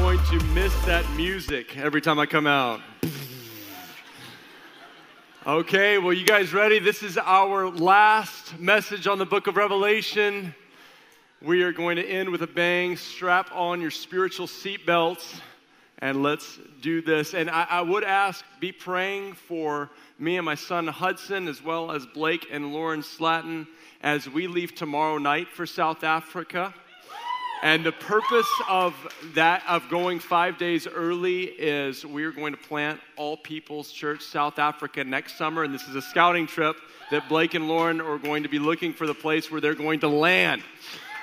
going to miss that music every time I come out. Okay, well, you guys ready? This is our last message on the book of Revelation. We are going to end with a bang. Strap on your spiritual seatbelts and let's do this. And I, I, would ask, be praying for me and my son Hudson, as well as Blake and Lauren Slatton, as we leave tomorrow night for South Africa. And the purpose of that, of going five days early, is we're going to plant All People's Church South Africa next summer. And this is a scouting trip that Blake and Lauren are going to be looking for the place where they're going to land.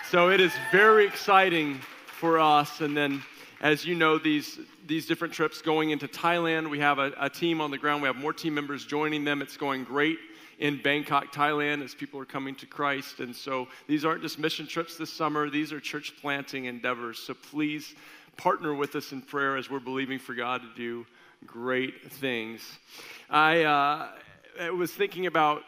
So it is very exciting for us. And then, as you know, these, these different trips going into Thailand, we have a, a team on the ground. We have more team members joining them. It's going great in Bangkok, Thailand, as people are coming to Christ. And so these aren't just mission trips this summer, these are church planting endeavors. So please partner with us in prayer as we're believing for God to do great things. I, uh, I was thinking about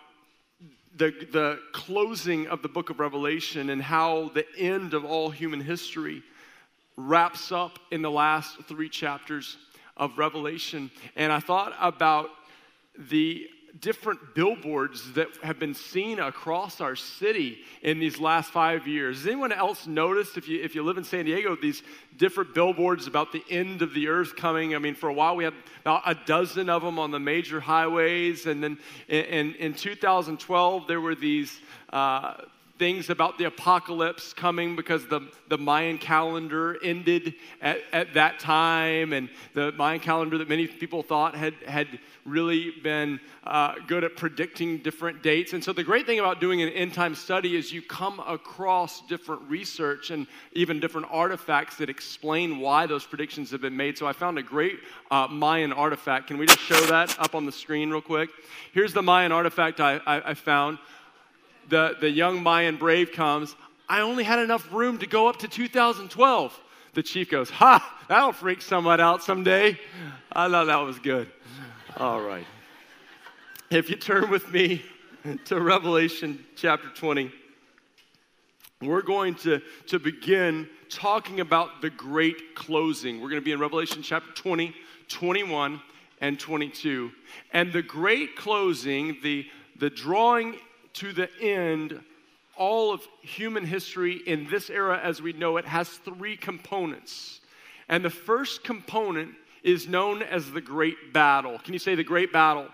the, the closing of the book of Revelation and how the end of all human history wraps up in the last three chapters of Revelation. And I thought about the different billboards that have been seen across our city in these last five years. Has anyone else noticed, if you, if you live in San Diego, these different billboards about the end of the earth coming? I mean, for a while we had about a dozen of them on the major highways. And then in, in, in 2012, there were these. Uh, things about the apocalypse coming because the, the Mayan calendar ended at, at that time, and the Mayan calendar that many people thought had, had really been uh, good at predicting different dates. And so, the great thing about doing an end time study is you come across different research and even different artifacts that explain why those predictions have been made. So, I found a great uh, Mayan artifact. Can we just show that up on the screen, real quick? Here's the Mayan artifact I, I, I found the, the young Mayan brave comes, I only had enough room to go up to 2012. The chief goes, Ha, that'll freak someone out someday. I thought that was good. All right. If you turn with me to Revelation chapter 20, we're going to, to begin talking about the great closing. We're going to be in Revelation chapter 20, 21, and 22. And the great closing, the, the drawing to the end, all of human history in this era as we know it has three components. And the first component is known as the Great Battle. Can you say the Great Battle?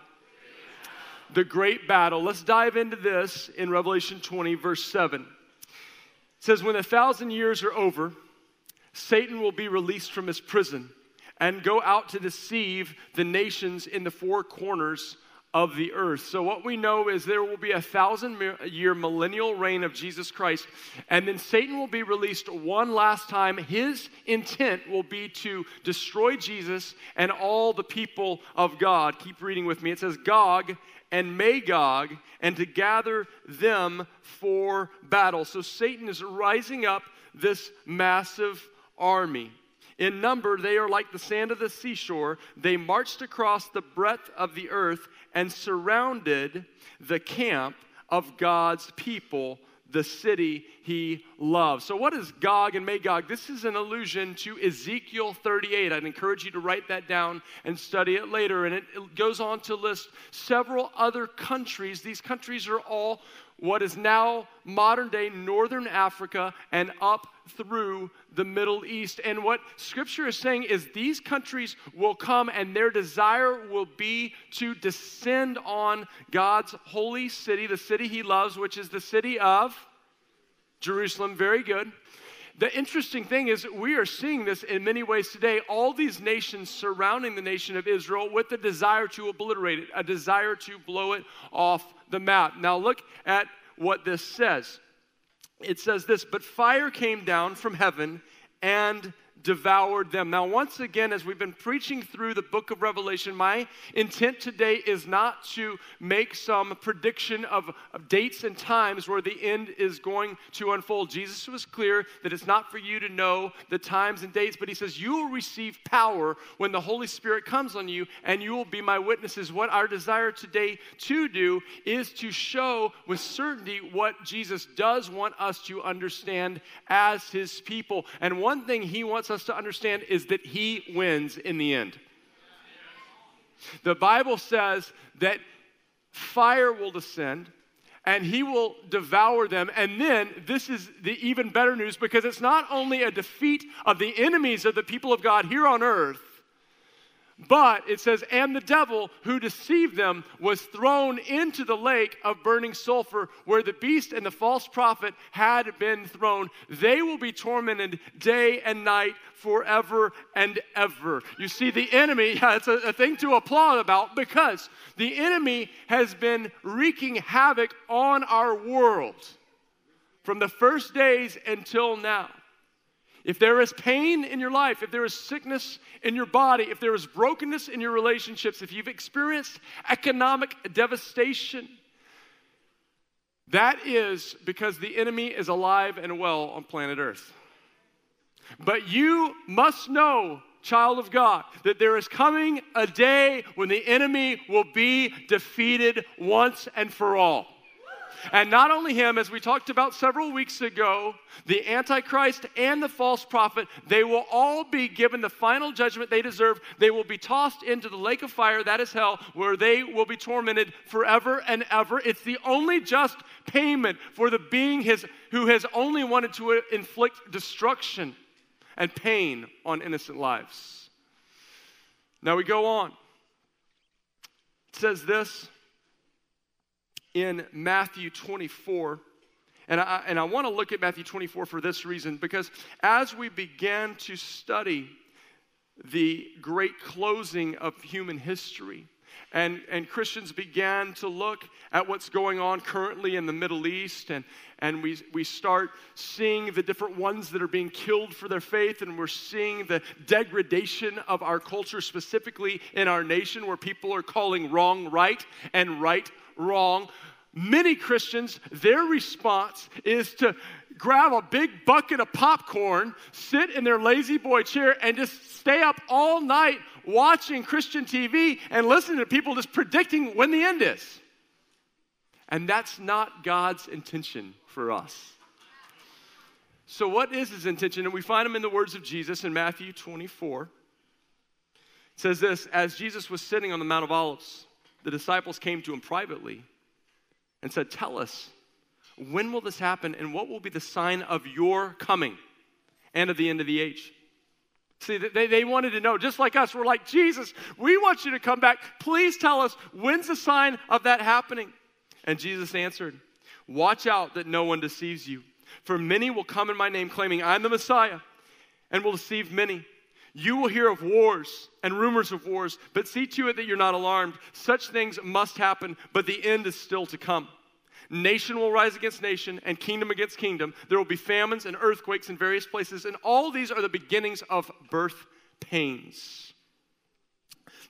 The Great Battle. Let's dive into this in Revelation 20, verse 7. It says, When a thousand years are over, Satan will be released from his prison and go out to deceive the nations in the four corners of the earth. So, what we know is there will be a thousand year millennial reign of Jesus Christ, and then Satan will be released one last time. His intent will be to destroy Jesus and all the people of God. Keep reading with me. It says, Gog and Magog, and to gather them for battle. So, Satan is rising up this massive army. In number, they are like the sand of the seashore. They marched across the breadth of the earth and surrounded the camp of God's people, the city he loves. So, what is Gog and Magog? This is an allusion to Ezekiel 38. I'd encourage you to write that down and study it later. And it, it goes on to list several other countries. These countries are all what is now modern day northern Africa and up through the Middle East. And what scripture is saying is these countries will come and their desire will be to descend on God's holy city, the city he loves, which is the city of Jerusalem. Very good. The interesting thing is, we are seeing this in many ways today. All these nations surrounding the nation of Israel with the desire to obliterate it, a desire to blow it off the map. Now, look at what this says. It says this, but fire came down from heaven and devoured them. Now, once again, as we've been preaching through the book of Revelation, my intent today is not to make some prediction of, of, dates and times where the end is going to unfold. Jesus was clear that it's not for you to know the times and dates, but he says, You will receive power when the Holy Spirit comes on you, and you will be my witnesses. What our desire today to do is to show with certainty what Jesus does want us to understand as his people. And one thing he wants wants us to understand is that He wins in the end. The Bible says that fire will descend and he will devour them. And then, this is the even better news because it's not only a defeat of the enemies of the people of God here on earth, but it says, and the devil who deceived them was thrown into the lake of burning sulfur where the beast and the false prophet had been thrown. They will be tormented day and night forever and ever. You see, the enemy, yeah, it's a, a thing to applaud about because the enemy has been wreaking havoc on our world from the first days until now. If there is pain in your life, if there is sickness in your body, if there is brokenness in your relationships, if you've experienced economic devastation, that is because the enemy is alive and well on planet Earth. But you must know, child of God, that there is coming a day when the enemy will be defeated once and for all. And not only him, as we talked about several weeks ago, the Antichrist and the false prophet, they will all be given the final judgment they deserve. They will be tossed into the lake of fire, that is hell, where they will be tormented forever and ever. It's the only just payment for the being his, who has only wanted to inflict destruction and pain on innocent lives. Now we go on. It says this in Matthew 24. And I, and I want to look at Matthew 24 for this reason because as we began to study the great closing of human history, and, and Christians began to look at what's going on currently in the Middle East, and, and we, we start seeing the different ones that are being killed for their faith, and we're seeing the degradation of our culture, specifically in our nation, where people are calling wrong right and right wrong. Many Christians, their response is to grab a big bucket of popcorn, sit in their lazy boy chair, and just stay up all night watching Christian TV and listening to people just predicting when the end is. And that's not God's intention for us. So, what is his intention? And we find him in the words of Jesus in Matthew 24. It says this As Jesus was sitting on the Mount of Olives, the disciples came to him privately and said, Tell us, when will this happen and what will be the sign of your coming and of the end of the age? See, they, they wanted to know, just like us, we're like, Jesus, we want you to come back. Please tell us, when's the sign of that happening? And Jesus answered, Watch out that no one deceives you. For many will come in my name, claiming, I'm the Messiah, and will deceive many. You will hear of wars and rumors of wars, but see to it that you're not alarmed. Such things must happen, but the end is still to come. Nation will rise against nation and kingdom against kingdom. There will be famines and earthquakes in various places, and all these are the beginnings of birth pains.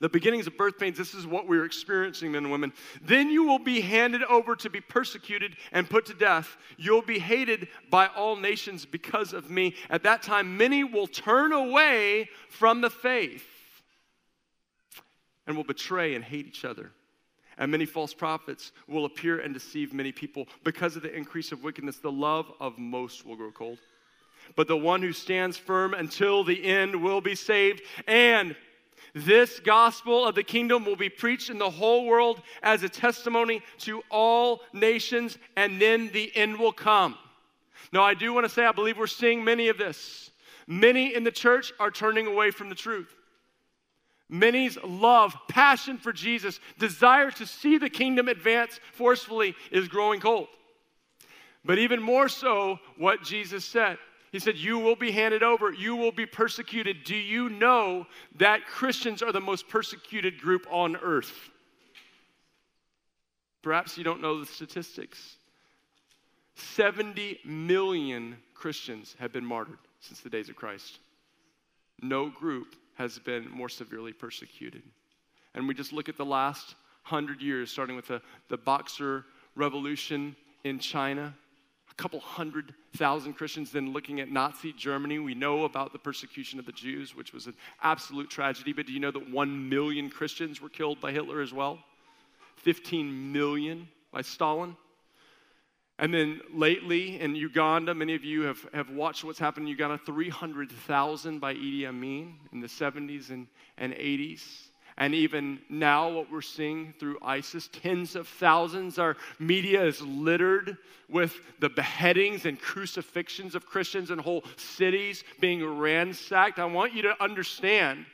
The beginnings of birth pains, this is what we're experiencing, men and women. Then you will be handed over to be persecuted and put to death. You'll be hated by all nations because of me. At that time, many will turn away from the faith and will betray and hate each other. And many false prophets will appear and deceive many people. Because of the increase of wickedness, the love of most will grow cold. But the one who stands firm until the end will be saved. And this gospel of the kingdom will be preached in the whole world as a testimony to all nations, and then the end will come. Now, I do want to say, I believe we're seeing many of this. Many in the church are turning away from the truth. Many's love, passion for Jesus, desire to see the kingdom advance forcefully is growing cold. But even more so, what Jesus said he said, You will be handed over, you will be persecuted. Do you know that Christians are the most persecuted group on earth? Perhaps you don't know the statistics. 70 million Christians have been martyred since the days of Christ. No group has been more severely persecuted. And we just look at the last hundred years, starting with the, the Boxer Revolution in China, couple hundred thousand Christians. Then looking at Nazi Germany, we know about the persecution of the Jews, which was an absolute tragedy. But do you know that one million Christians were killed by Hitler as well? 15 million by Stalin. And then lately in Uganda, many of you have, have watched what's happened in Uganda 300,000 by Idi Amin in the 70s and, and 80s. And even now, what we're seeing through ISIS, tens of thousands. Our media is littered with the beheadings and crucifixions of Christians and whole cities being ransacked. I want you to understand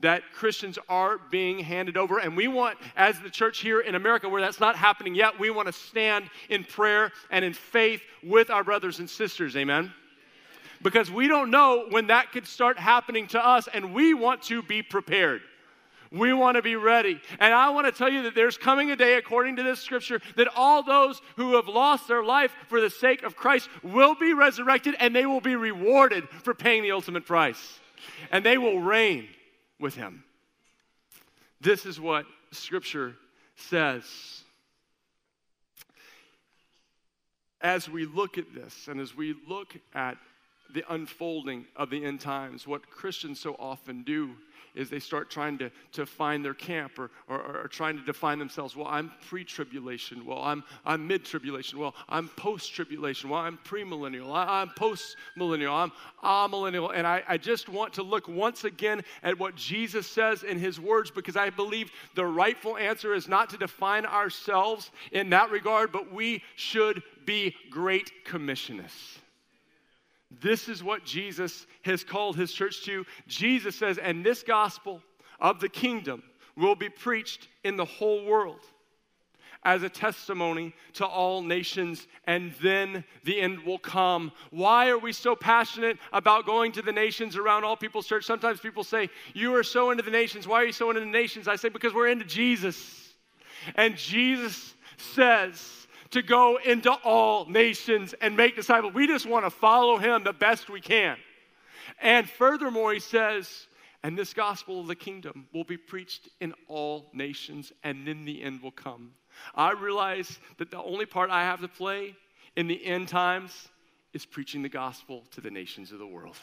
that Christians are being handed over. And we want, as the church here in America, where that's not happening yet, we want to stand in prayer and in faith with our brothers and sisters. Amen? Because we don't know when that could start happening to us, and we want to be prepared. We want to be ready. And I want to tell you that there's coming a day, according to this scripture, that all those who have lost their life for the sake of Christ will be resurrected and they will be rewarded for paying the ultimate price. And they will reign with him. This is what Scripture says. As we look at this and as we look at the unfolding of the end times, what Christians so often do is they start trying to, to find their camp or, or, or trying to define themselves. Well, I'm pre tribulation. Well, I'm, I'm mid tribulation. Well, I'm post tribulation. Well, I'm premillennial. I, I'm post millennial. I'm amillennial. And I, I just want to look once again at what Jesus says in his words because I believe the rightful answer is not to define ourselves in that regard, but we should be great commissionists. This is what Jesus has called his church to. Jesus says, and this gospel of the kingdom will be preached in the whole world as a testimony to all nations, and then the end will come. Why are we so passionate about going to the nations around all people's church? Sometimes people say, You are so into the nations. Why are you so into the nations? I say, Because we're into Jesus. And Jesus says, to go into all nations and make disciples. We just want to follow him the best we can. And furthermore, he says, and this gospel of the kingdom will be preached in all nations, and then the end will come. I realize that the only part I have to play in the end times is preaching the gospel to the nations of the world.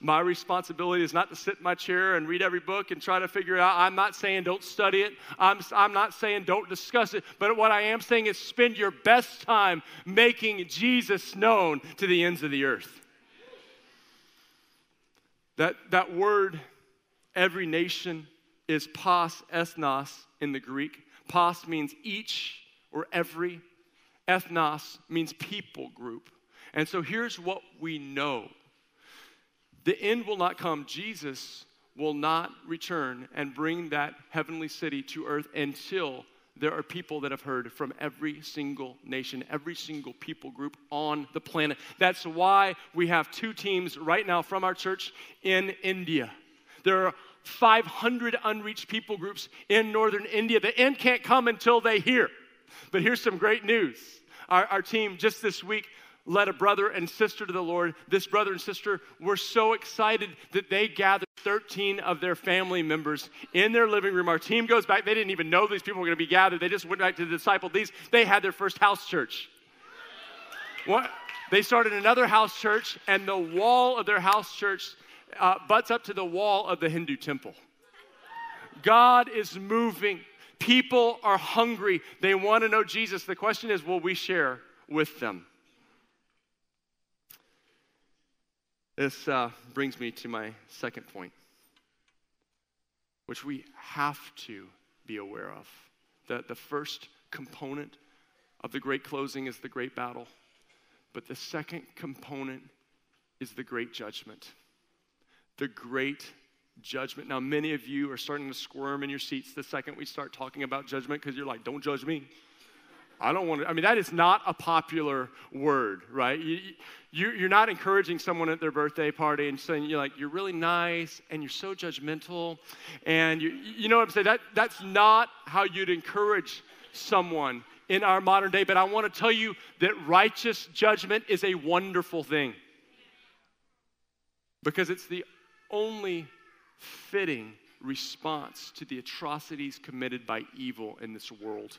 My responsibility is not to sit in my chair and read every book and try to figure it out. I'm not saying don't study it. I'm, I'm not saying don't discuss it. But what I am saying is spend your best time making Jesus known to the ends of the earth. That, that word, every nation, is pas ethnos in the Greek. Pas means each or every. Ethnos means people group. And so here's what we know the end will not come. Jesus will not return and bring that heavenly city to earth until there are people that have heard from every single nation, every single people group on the planet. That's why we have two teams right now from our church in India. There are 500 unreached people groups in northern India. The end can't come until they hear. But here's some great news. Our, our team just this week led a brother and sister to the Lord. This brother and sister were so excited that they gathered 13 of their family members in their living room. Our team goes back. They didn't even know these people were going to be gathered. They just went back to disciple. These, they had their first house church. What? They started another house church, and the wall of their house church uh, butts up to the wall of the Hindu temple. God is moving. People are hungry. They want to know Jesus. The question is, will we share with them? This uh, brings me to my second point, which we have to be aware of. The, the first component of the great closing is the great battle, but the second component is the great judgment. The great judgment. Now, many of you are starting to squirm in your seats the second we start talking about judgment because you're like, don't judge me. I don't want to, I mean, that is not a popular word, right? You, you, you're not encouraging someone at their birthday party and saying, you're like, you're really nice and you're so judgmental. And you, you know what I'm saying? That, that's not how you'd encourage someone in our modern day. But I want to tell you that righteous judgment is a wonderful thing because it's the only fitting response to the atrocities committed by evil in this world.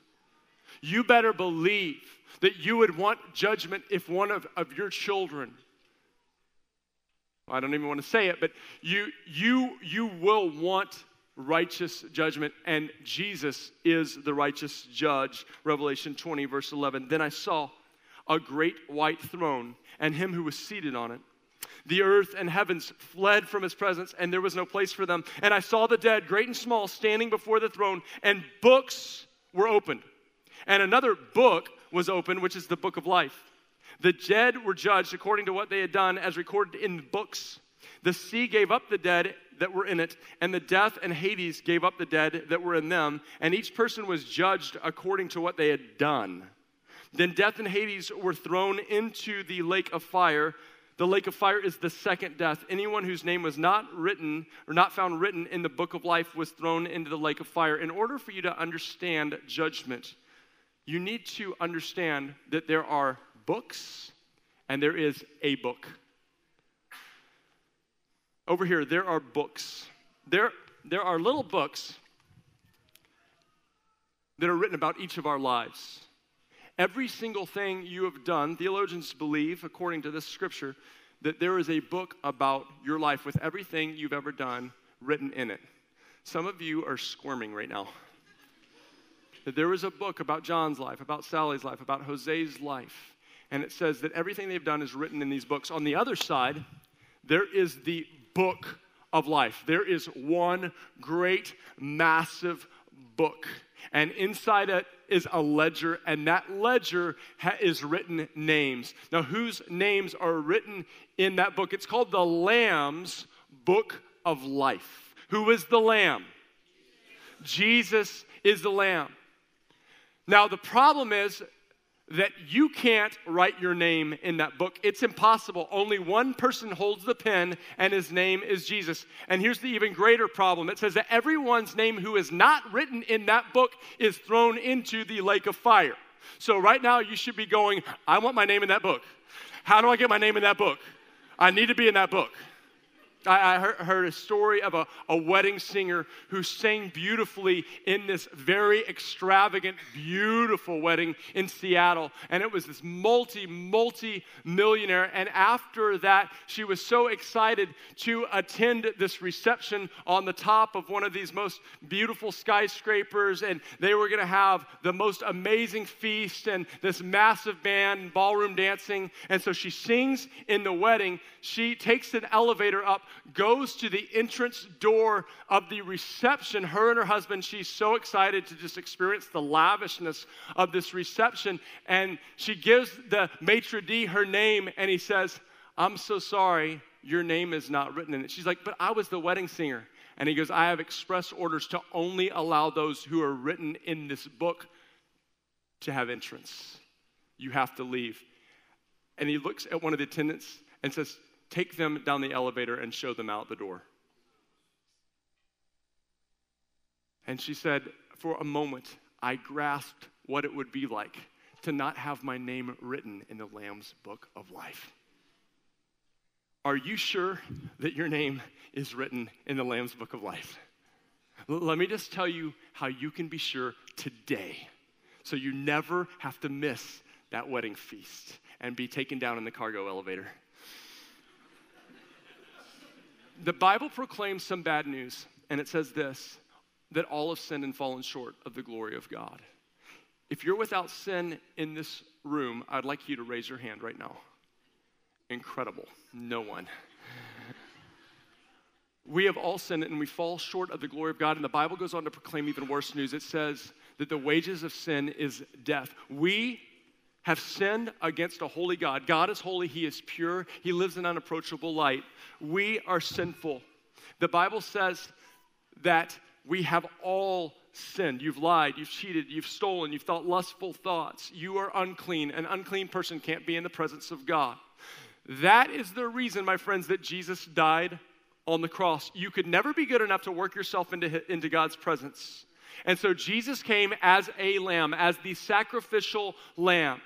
You better believe that you would want judgment if one of, of your children, I don't even want to say it, but you, you, you will want righteous judgment, and Jesus is the righteous judge. Revelation 20, verse 11. Then I saw a great white throne and him who was seated on it. The earth and heavens fled from his presence, and there was no place for them. And I saw the dead, great and small, standing before the throne, and books were opened. And another book was opened, which is the book of life. The dead were judged according to what they had done, as recorded in the books. The sea gave up the dead that were in it, and the death and Hades gave up the dead that were in them, and each person was judged according to what they had done. Then death and Hades were thrown into the lake of fire. The lake of fire is the second death. Anyone whose name was not written or not found written in the book of life was thrown into the lake of fire. In order for you to understand judgment, you need to understand that there are books and there is a book. Over here, there are books. There, there are little books that are written about each of our lives. Every single thing you have done, theologians believe, according to this scripture, that there is a book about your life with everything you've ever done written in it. Some of you are squirming right now. That there is a book about John's life, about Sally's life, about Jose's life, and it says that everything they've done is written in these books. On the other side, there is the book of life. There is one great, massive book. And inside it is a ledger, and that ledger ha- is written names. Now, whose names are written in that book? It's called the Lamb's Book of Life. Who is the Lamb? Jesus is the Lamb. Now, the problem is that you can't write your name in that book. It's impossible. Only one person holds the pen, and his name is Jesus. And here's the even greater problem it says that everyone's name who is not written in that book is thrown into the lake of fire. So, right now, you should be going, I want my name in that book. How do I get my name in that book? I need to be in that book. I, I heard a story of a, a wedding singer who sang beautifully in this very extravagant, beautiful wedding in Seattle. And it was this multi, multi millionaire. And after that, she was so excited to attend this reception on the top of one of these most beautiful skyscrapers. And they were going to have the most amazing feast and this massive band, ballroom dancing. And so she sings in the wedding. She takes an elevator up goes to the entrance door of the reception. Her and her husband, she's so excited to just experience the lavishness of this reception. And she gives the maitre d' her name, and he says, I'm so sorry, your name is not written in it. She's like, But I was the wedding singer. And he goes, I have express orders to only allow those who are written in this book to have entrance. You have to leave. And he looks at one of the attendants and says, take them down the elevator and show them out the door. And she said, For a moment, I grasped what it would be like to not have my name written in the Lamb's book of life. Are you sure that your name is written in the Lamb's book of life? L- let me just tell you how you can be sure today so you never have to miss that wedding feast and be taken down in the cargo elevator the Bible proclaims some bad news, and it says this that all have sinned and fallen short of the glory of God. If you're without sin in this room, I'd like you to raise your hand right now. Incredible. No one. we have all sinned and we fall short of the glory of God. And the Bible goes on to proclaim even worse news. It says that the wages of sin is death. We have sinned against a holy God. God is holy, He is pure, He lives in unapproachable light. We are sinful. The Bible says that we have all sinned. You've lied, you've cheated, you've stolen, you've thought lustful thoughts. You are unclean. An unclean person can't be in the presence of God. That is the reason, my friends, that Jesus died on the cross. You could never be good enough to work yourself into, into God's presence. And so Jesus came as a lamb, as the sacrificial lamb.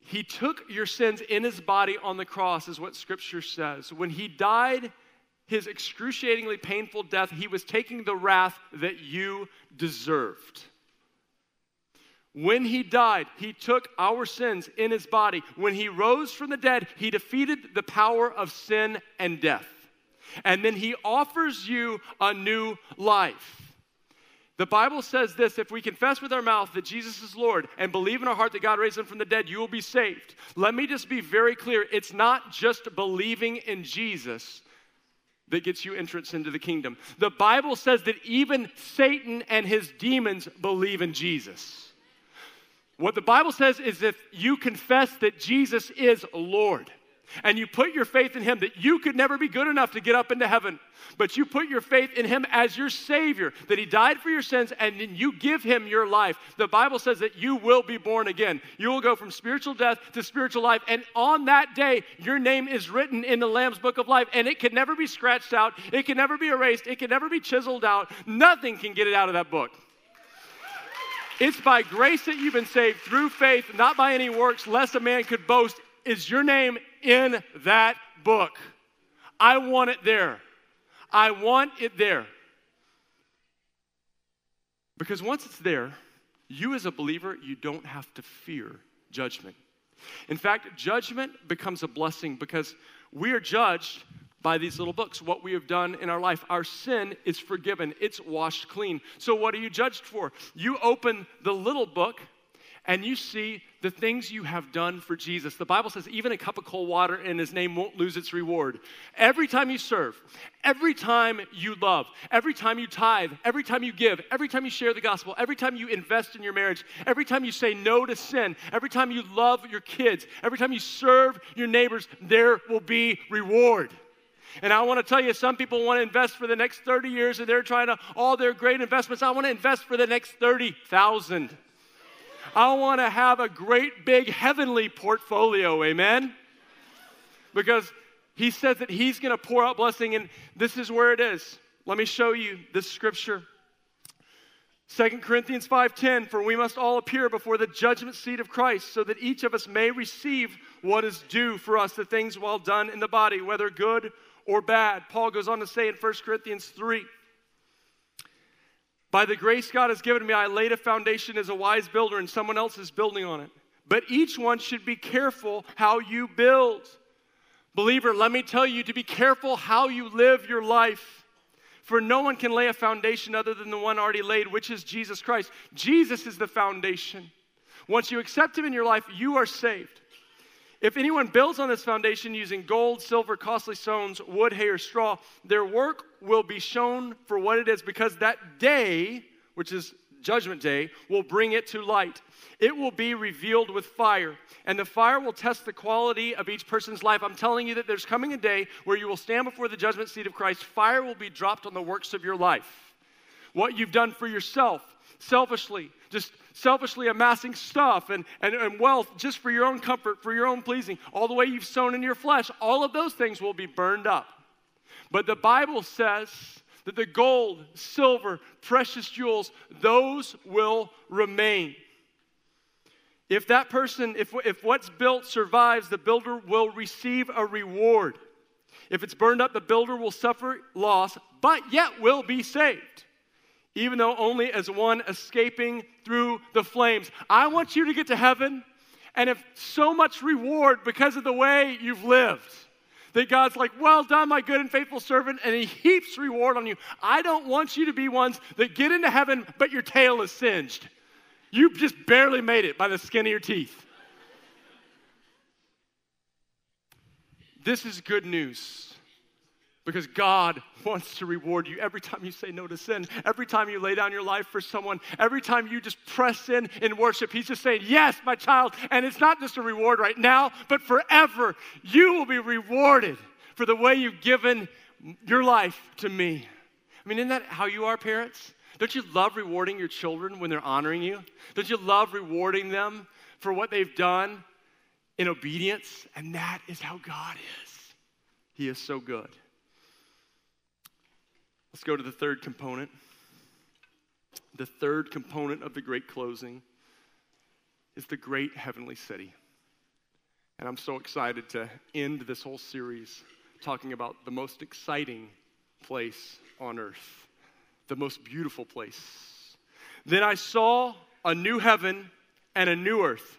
He took your sins in his body on the cross, is what scripture says. When he died his excruciatingly painful death, he was taking the wrath that you deserved. When he died, he took our sins in his body. When he rose from the dead, he defeated the power of sin and death. And then he offers you a new life. The Bible says this if we confess with our mouth that Jesus is Lord and believe in our heart that God raised him from the dead, you will be saved. Let me just be very clear it's not just believing in Jesus that gets you entrance into the kingdom. The Bible says that even Satan and his demons believe in Jesus. What the Bible says is if you confess that Jesus is Lord, and you put your faith in Him that you could never be good enough to get up into heaven, but you put your faith in Him as your Savior, that He died for your sins, and then you give Him your life. The Bible says that you will be born again. You will go from spiritual death to spiritual life, and on that day, your name is written in the Lamb's Book of Life, and it can never be scratched out, it can never be erased, it can never be chiseled out. Nothing can get it out of that book. It's by grace that you've been saved through faith, not by any works, lest a man could boast. Is your name in that book. I want it there. I want it there. Because once it's there, you as a believer, you don't have to fear judgment. In fact, judgment becomes a blessing because we are judged by these little books, what we have done in our life. Our sin is forgiven, it's washed clean. So, what are you judged for? You open the little book and you see the things you have done for Jesus. The Bible says even a cup of cold water in his name won't lose its reward. Every time you serve, every time you love, every time you tithe, every time you give, every time you share the gospel, every time you invest in your marriage, every time you say no to sin, every time you love your kids, every time you serve your neighbors, there will be reward. And I want to tell you, some people want to invest for the next 30 years and they're trying to, all their great investments, I want to invest for the next 30,000. I want to have a great big heavenly portfolio, amen? Because he says that he's going to pour out blessing, and this is where it is. Let me show you this scripture. 2 Corinthians 5:10 for we must all appear before the judgment seat of Christ so that each of us may receive what is due for us the things well done in the body whether good or bad. Paul goes on to say in 1 Corinthians 3 by the grace God has given me, I laid a foundation as a wise builder, and someone else is building on it. But each one should be careful how you build. Believer, let me tell you to be careful how you live your life. For no one can lay a foundation other than the one already laid, which is Jesus Christ. Jesus is the foundation. Once you accept Him in your life, you are saved. If anyone builds on this foundation using gold, silver, costly stones, wood, hay, or straw, their work will be shown for what it is because that day, which is judgment day, will bring it to light. It will be revealed with fire, and the fire will test the quality of each person's life. I'm telling you that there's coming a day where you will stand before the judgment seat of Christ. Fire will be dropped on the works of your life. What you've done for yourself, selfishly, just selfishly amassing stuff and, and, and wealth just for your own comfort, for your own pleasing, all the way you've sown in your flesh, all of those things will be burned up. But the Bible says that the gold, silver, precious jewels, those will remain. If that person, if, if what's built survives, the builder will receive a reward. If it's burned up, the builder will suffer loss, but yet will be saved even though only as one escaping through the flames. I want you to get to heaven and have so much reward because of the way you've lived. That God's like, well done, my good and faithful servant, and He heaps reward on you. I don't want you to be ones that get into heaven, but your tail is singed. You just barely made it by the skin of your teeth. This is good news because God wants to reward you every time you say no to sin, every time you lay down your life for someone, every time you just press in in worship. He's just saying, Yes, my child. And it's not just a reward right now, but forever. You will be rewarded for the way you've given your life to me. I mean, isn't that how you are, parents? Don't you love rewarding your children when they're honoring you? Don't you love rewarding them for what they've done in obedience? And that is how God is. He is so good. Let's go to the third component. The third component of the great closing is the great heavenly city. And I'm so excited to end this whole series talking about the most exciting place on earth, the most beautiful place. Then I saw a new heaven and a new earth.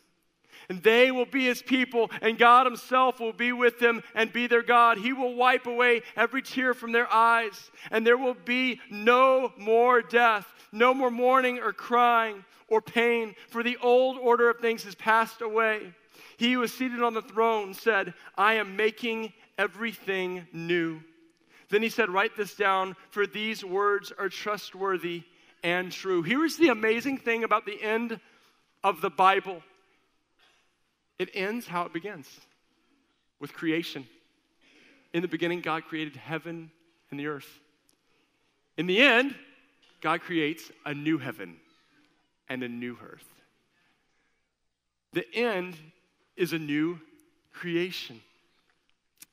And they will be his people, and God himself will be with them and be their God. He will wipe away every tear from their eyes, and there will be no more death, no more mourning or crying or pain, for the old order of things has passed away. He who was seated on the throne said, I am making everything new. Then he said, Write this down, for these words are trustworthy and true. Here's the amazing thing about the end of the Bible it ends how it begins with creation. In the beginning, God created heaven and the earth. In the end, God creates a new heaven and a new earth. The end is a new creation.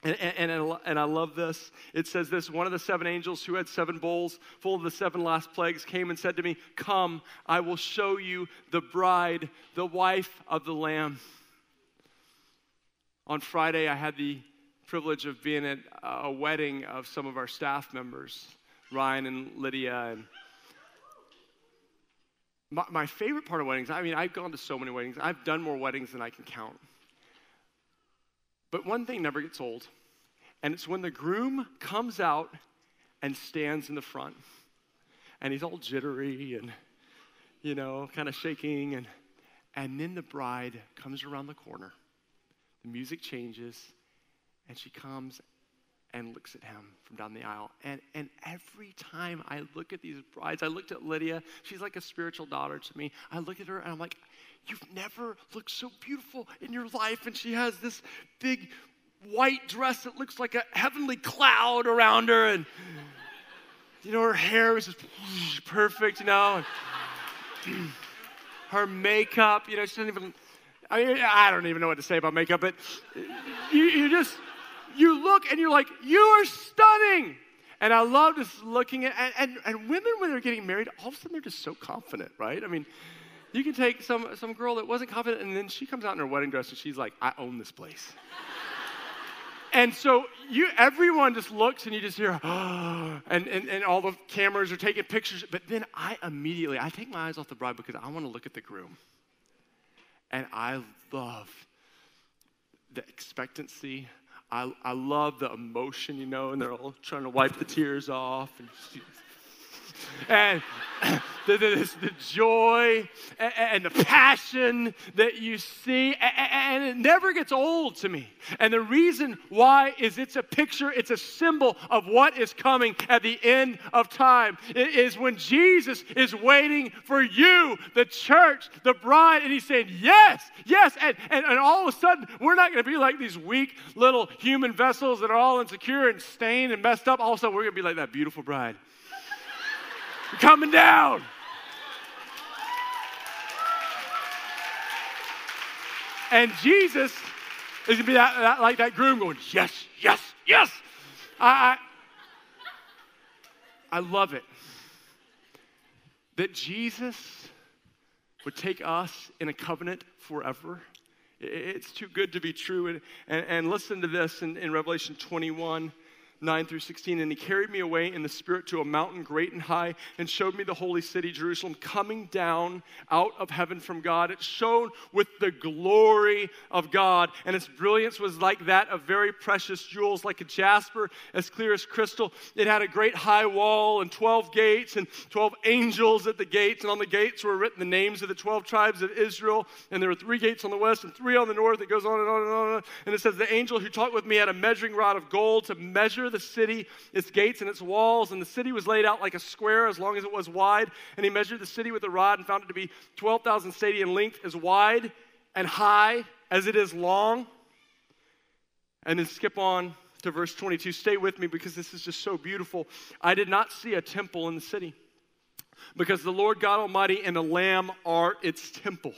And, and, and, I love this. It says this One of the seven angels who had seven bowls full of the seven last plagues came and said to me, Come, I will show you the bride, the wife of the Lamb. On Friday, I had the privilege of being at a wedding of some of our staff members, Ryan and Lydia. And my, my favorite part of weddings, I mean, I've gone to so many weddings, I've done more weddings than I can count. But one thing never gets old, and it's when the groom comes out and stands in the front. And he's all jittery and, you know, kind of shaking. And, and then the bride comes around the corner. The music changes, and she comes and looks at him from down the aisle. And, and every time I look at these brides, I looked at Lydia, she's like a spiritual daughter to me. I look at her and I'm like, You've never looked so beautiful in your life. And she has this big white dress that looks like a heavenly cloud around her. And, you know, her hair is just perfect, you know. her makeup, you know, she doesn't even, I, mean, I don't even know what to say about makeup, but you, you just, you look and you're like, you are stunning. And I love just looking at, and, and, and women when they're getting married, all of a sudden they're just so confident, right? I mean, you can take some, some girl that wasn't confident, and then she comes out in her wedding dress and she's like, I own this place. and so you, everyone just looks and you just hear, oh, and, and, and all the cameras are taking pictures. But then I immediately, I take my eyes off the bride because I want to look at the groom. And I love the expectancy. I, I love the emotion, you know, and they're all trying to wipe the tears off. And and the, the, the, joy and, and, the passion that you see, and, and it never gets old to me. And the reason why is it's a picture, it's a symbol of what is coming at the end of time. It is when Jesus is waiting for you, the church, the bride, and he's saying, Yes, yes. And, and, and all of a sudden, we're not going to be like these weak little human vessels that are all insecure and stained and messed up. All of a sudden, we're going to be like that beautiful bride coming down. And Jesus is going to be that, that, like that groom going, yes, yes, yes. I, I, I love it that Jesus would take us in a covenant forever. It's too good to be true. And, and, and listen to this in, in Revelation 21. 9 through 16. And he carried me away in the spirit to a mountain great and high and showed me the holy city, Jerusalem, coming down out of heaven from God. It shone with the glory of God, and its brilliance was like that of very precious jewels, like a jasper, as clear as crystal. It had a great high wall and 12 gates and 12 angels at the gates. And on the gates were written the names of the 12 tribes of Israel. And there were three gates on the west and three on the north. It goes on and on and on. And it says, The angel who talked with me had a measuring rod of gold to measure the city, its gates and its walls, and the city was laid out like a square as long as it was wide. And he measured the city with a rod and found it to be 12,000 stadia in length, as wide and high as it is long. And then skip on to verse 22. Stay with me because this is just so beautiful. I did not see a temple in the city because the Lord God Almighty and the Lamb are its temple.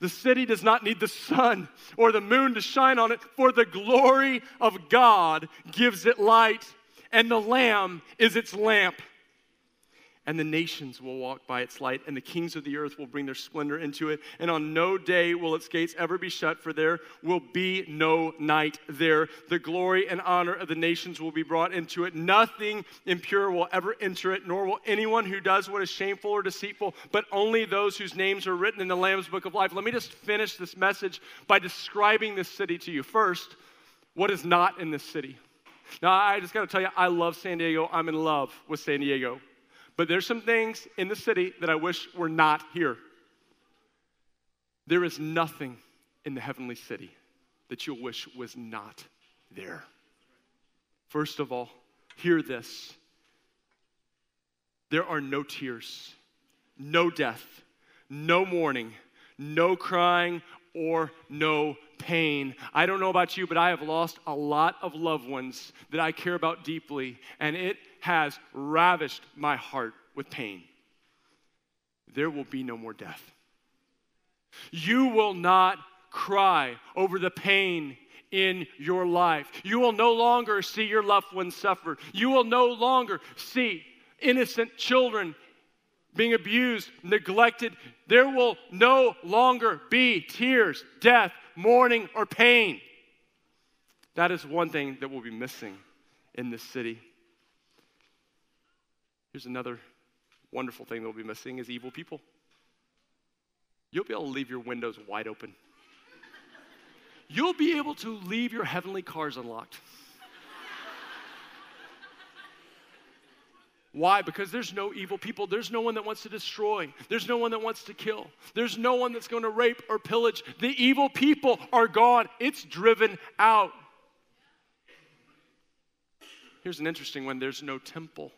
The city does not need the sun or the moon to shine on it, for the glory of God gives it light, and the Lamb is its lamp. And the nations will walk by its light, and the kings of the earth will bring their splendor into it. And on no day will its gates ever be shut, for there will be no night there. The glory and honor of the nations will be brought into it. Nothing impure will ever enter it, nor will anyone who does what is shameful or deceitful, but only those whose names are written in the Lamb's book of life. Let me just finish this message by describing this city to you. First, what is not in this city? Now, I just got to tell you, I love San Diego. I'm in love with San Diego. But there's some things in the city that I wish were not here. There is nothing in the heavenly city that you'll wish was not there. First of all, hear this there are no tears, no death, no mourning, no crying, or no pain. I don't know about you, but I have lost a lot of loved ones that I care about deeply, and it has ravished my heart with pain. There will be no more death. You will not cry over the pain in your life. You will no longer see your loved ones suffer. You will no longer see innocent children being abused, neglected. There will no longer be tears, death, mourning, or pain. That is one thing that will be missing in this city. Here's another wonderful thing that we'll be missing is evil people. You'll be able to leave your windows wide open. You'll be able to leave your heavenly cars unlocked. Why? Because there's no evil people. There's no one that wants to destroy. There's no one that wants to kill. There's no one that's going to rape or pillage. The evil people are gone. It's driven out. Here's an interesting one there's no temple.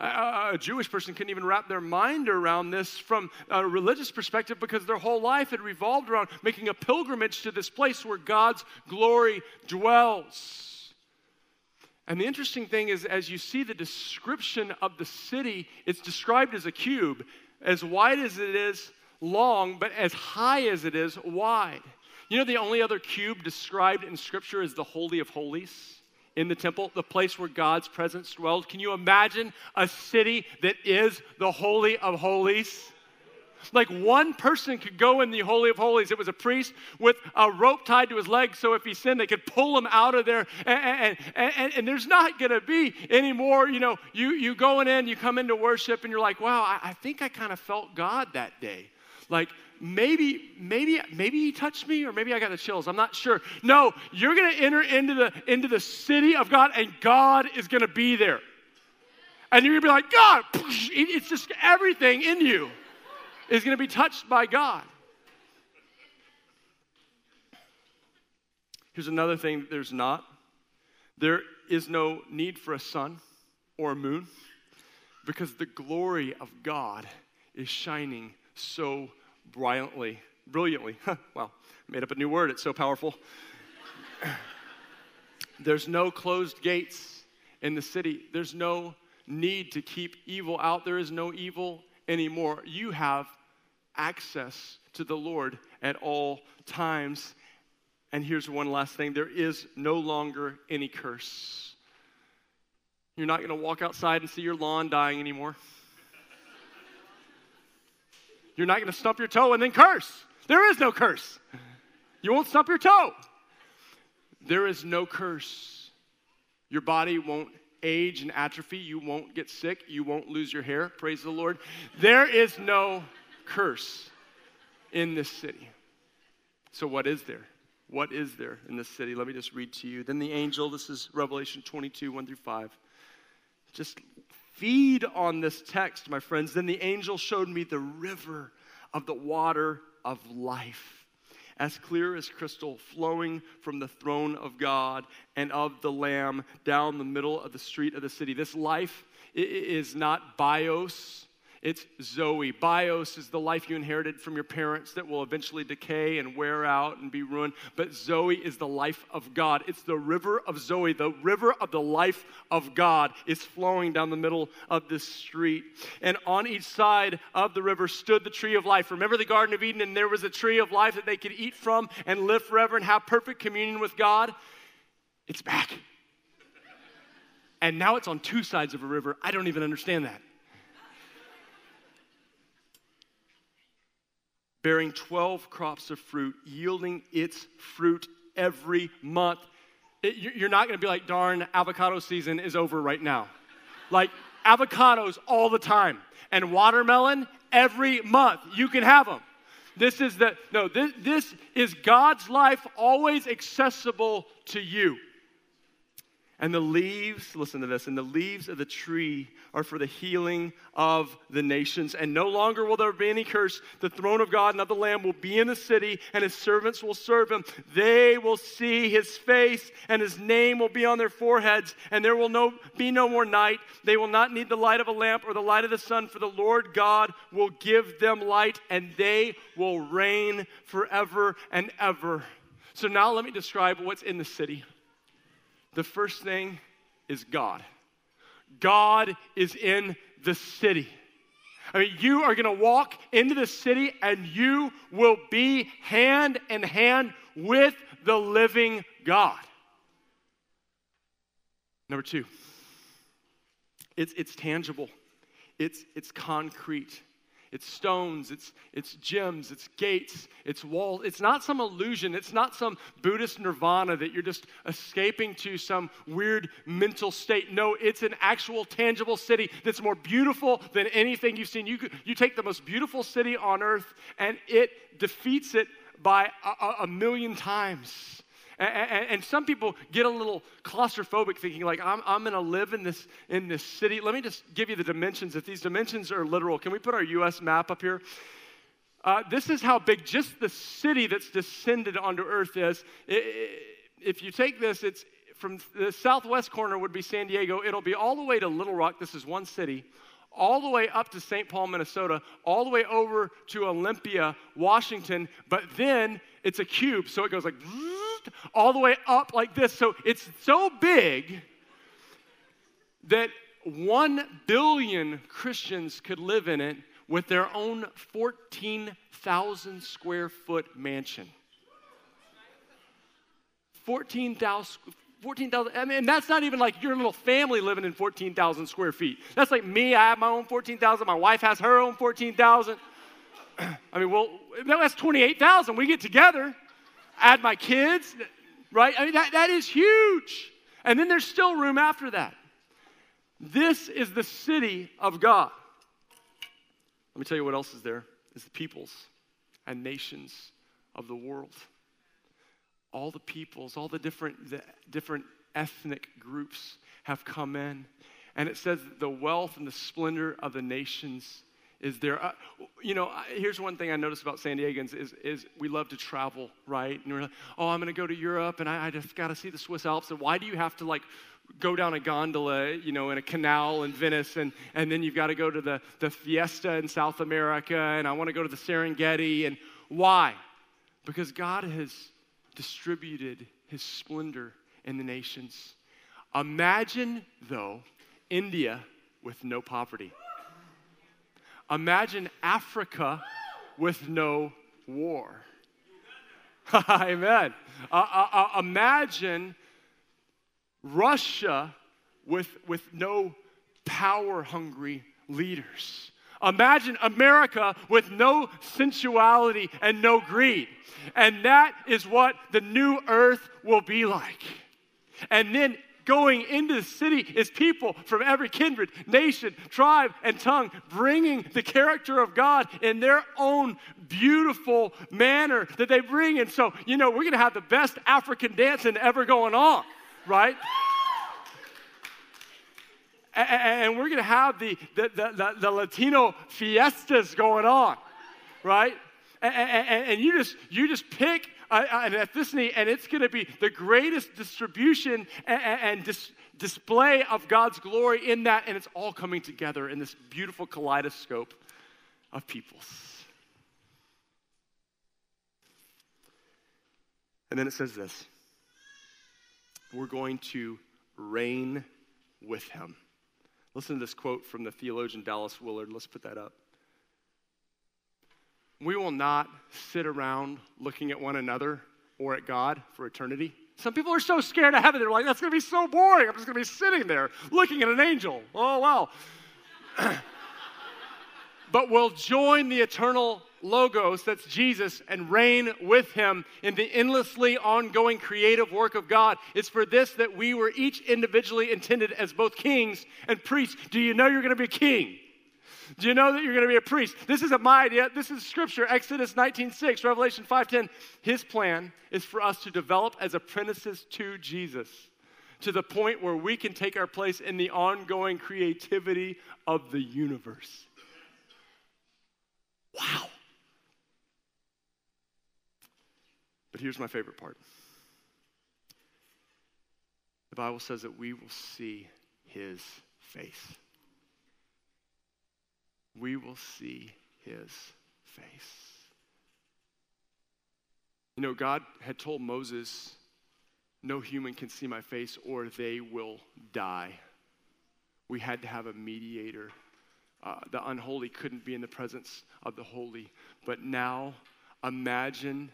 A, a, Jewish person couldn't even wrap their mind around this from a religious perspective because their whole life had revolved around making a pilgrimage to this place where God's glory dwells. And the interesting thing is, as you see the description of the city, it's described as a cube, as wide as it is long, but as high as it is wide. You know, the only other cube described in Scripture is the Holy of Holies in the temple, the place where God's presence dwelled. Can you imagine a city that is the Holy of Holies? Like one person could go in the Holy of Holies. It was a priest with a rope tied to his leg, so if he sinned, they could pull him out of there. And, and, and, and there's not going to be any more, you know, you, you going in, you come into worship, and you're like, wow, I, I think I kind of felt God that day. Like, maybe, maybe, maybe he touched me, or maybe I got the chills. I'm not sure. No, you're gonna enter into the into the city of God, and God is gonna be there. And you're gonna be like, God, it's just everything in you is gonna be touched by God. Here's another thing there's not. There is no need for a sun or a moon because the glory of God is shining so brilliantly. Brilliantly. wow, made up a new word. It's so powerful. There's no closed gates in the city. There's no need to keep evil out. There is no evil anymore. You have access to the Lord at all times. And here's one last thing there is no longer any curse. You're not going to walk outside and see your lawn dying anymore. You're not going to stump your toe and then curse. There is no curse. You won't stump your toe. There is no curse. Your body won't age and atrophy. You won't get sick. You won't lose your hair. Praise the Lord. There is no curse in this city. So, what is there? What is there in this city? Let me just read to you. Then the angel, this is Revelation 22, 1 through 5. Just feed on this text, my friends. Then the angel showed me the river of the water of life, as clear as crystal, flowing from the throne of God and of the Lamb down the middle of the street of the city. This life is not bios, it's Zoe. Bios is the life you inherited from your parents that will eventually decay and wear out and be ruined. But Zoe is the life of God. It's the river of Zoe. The river of the life of God is flowing down the middle of this street. And on each side of the river stood the tree of life. Remember the Garden of Eden, and there was a tree of life that they could eat from and live forever and have perfect communion with God? It's back. and now it's on two sides of a river. I don't even understand that. Bearing 12 crops of fruit, yielding its fruit every month. It, you're not going to be like, darn, avocado season is over right now. Like, avocados all the time, and watermelon every month. You can have them. This is the, no, this, this is God's life always accessible to you. And the leaves, listen to this, and the leaves of the tree are for the healing of the nations. And no longer will there be any curse. The throne of God and of the Lamb will be in the city, and his servants will serve him. They will see his face, and his name will be on their foreheads, and there will no, be no more night. They will not need the light of a lamp or the light of the sun, for the Lord God will give them light, and they will reign forever and ever. So now let me describe what's in the city. The first thing is God. God is in the city. I mean, you are going to walk into the city and you will be hand in hand with the living God. Number two, it's, it's tangible, it's, it's concrete. It's stones, it's, it's gems, it's gates, it's walls. It's not some illusion. It's not some Buddhist nirvana that you're just escaping to some weird mental state. No, it's an actual tangible city that's more beautiful than anything you've seen. You, you take the most beautiful city on earth and it defeats it by a, a million times. And, and, some people get a little claustrophobic thinking like i'm, I'm going to live in this in this city. Let me just give you the dimensions. If these dimensions are literal can we put our us map up here? Uh, this is how big just the city that's descended onto earth is. If you take this it's from the southwest corner would be san diego. It'll be all the way to little rock. This is one city. All the way up to St. Paul, Minnesota, all the way over to Olympia, Washington, but then it's a cube, so it goes like all the way up like this. So it's so big that one billion Christians could live in it with their own 14,000 square foot mansion. 14,000. 14,000, I mean, that's not even like your little family living in 14,000 square feet. That's like me, I have my own 14,000, my wife has her own 14,000. I mean, well, that's 28,000. We get together add my kids, right? I mean, that, that is huge. And then there's still room after that. This is the city of God. Let me tell you what else is there is the peoples and nations of the world. All the peoples, all the different, the different ethnic groups have come in. And it says the wealth and the splendor of the nations is there. Uh, you know, here's one thing I noticed about San Diegans is, is we love to travel, right? And we're like, oh, I'm going to go to Europe and I, I just got to see the Swiss Alps. And why do you have to like go down a gondola, you know, in a canal in Venice and, and then you've got to go to the, the Fiesta in South America and I want to go to the Serengeti. And why? Because God has distributed his splendor in the nations. Imagine, though, India with no poverty. Imagine Africa with no war. Amen. Uh, uh, uh, imagine Russia with, with no power hungry leaders. Imagine America with no sensuality and no greed. And that is what the new earth will be like. And then going into the city is people from every kindred, nation, tribe, and tongue, bringing the character of God in their own beautiful manner that they bring. And so, you know, we're going to have the best African dancing ever going on, right? and we're going to have the, the, the, the, Latino fiestas going on, right? And, and, and, you just you just pick an ethnicity, and it's going to be the greatest distribution and, and dis, display of God's glory in that, and it's all coming together in this beautiful kaleidoscope of peoples. And then it says this we're going to reign with him. Listen to this quote from the theologian Dallas Willard. Let's put that up. We will not sit around looking at one another or at God for eternity. Some people are so scared of heaven, they're like, that's to be so boring. I'm just to be sitting there looking at an angel. Oh, well. but we'll join the eternal Logos, that's Jesus, and reign with him in the endlessly ongoing creative work of God. It's for this that we were each individually intended as both kings and priests. Do you know you're to be king? Do you know that you're going to be a priest? This isn't my idea. This is scripture. Exodus 19:6, Revelation 5:10. His plan is for us to develop as apprentices to Jesus to the point where we can take our place in the ongoing creativity of the universe. Wow. But here's my favorite part the Bible says that we will see his face. We will see his face. You know, God had told Moses, No human can see my face or they will die. We had to have a mediator. Uh, the unholy couldn't be in the presence of the holy. But now, imagine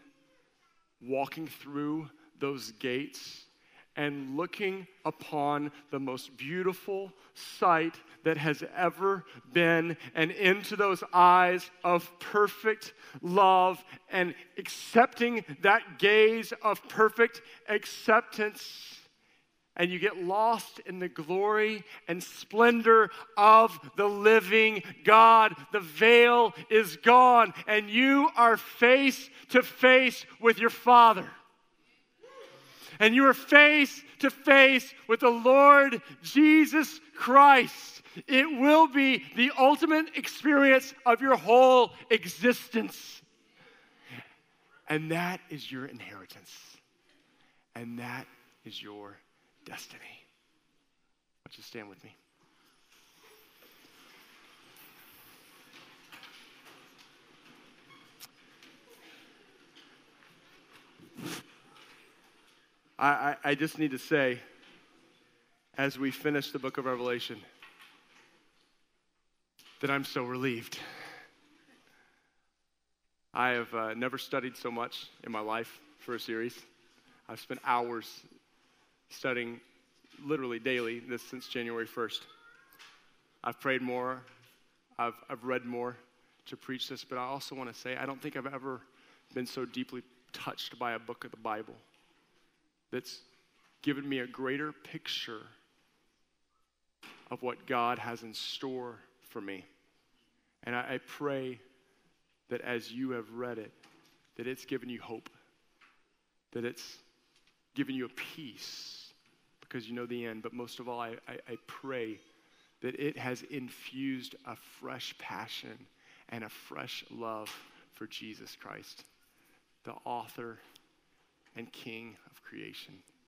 walking through those gates and looking upon the most beautiful sight that has ever been, and into those eyes of perfect love, and accepting that gaze of perfect acceptance. And you get lost in the glory and splendor of the living God. The veil is gone, and you are face to face with your Father and you are face to face with the Lord Jesus Christ. It will be the ultimate experience of your whole existence. And that is your inheritance. And that is your destiny. Don't you stand with me? I, I, I just need to say, as we finish the book of Revelation, that I'm so relieved. I have uh, never studied so much in my life for a series. I've spent hours studying literally daily this since January 1st. I've prayed more, I've, I've read more to preach this, but I also want to say I don't think I've ever been so deeply touched by a book of the Bible that's given me a greater picture of what God has in store for me. And I, I, pray that as you have read it, that it's given you hope, that it's given you a peace because you know the end. But most of all, I, I, I pray that it has infused a fresh passion and a fresh love for Jesus Christ, the author and King of creation.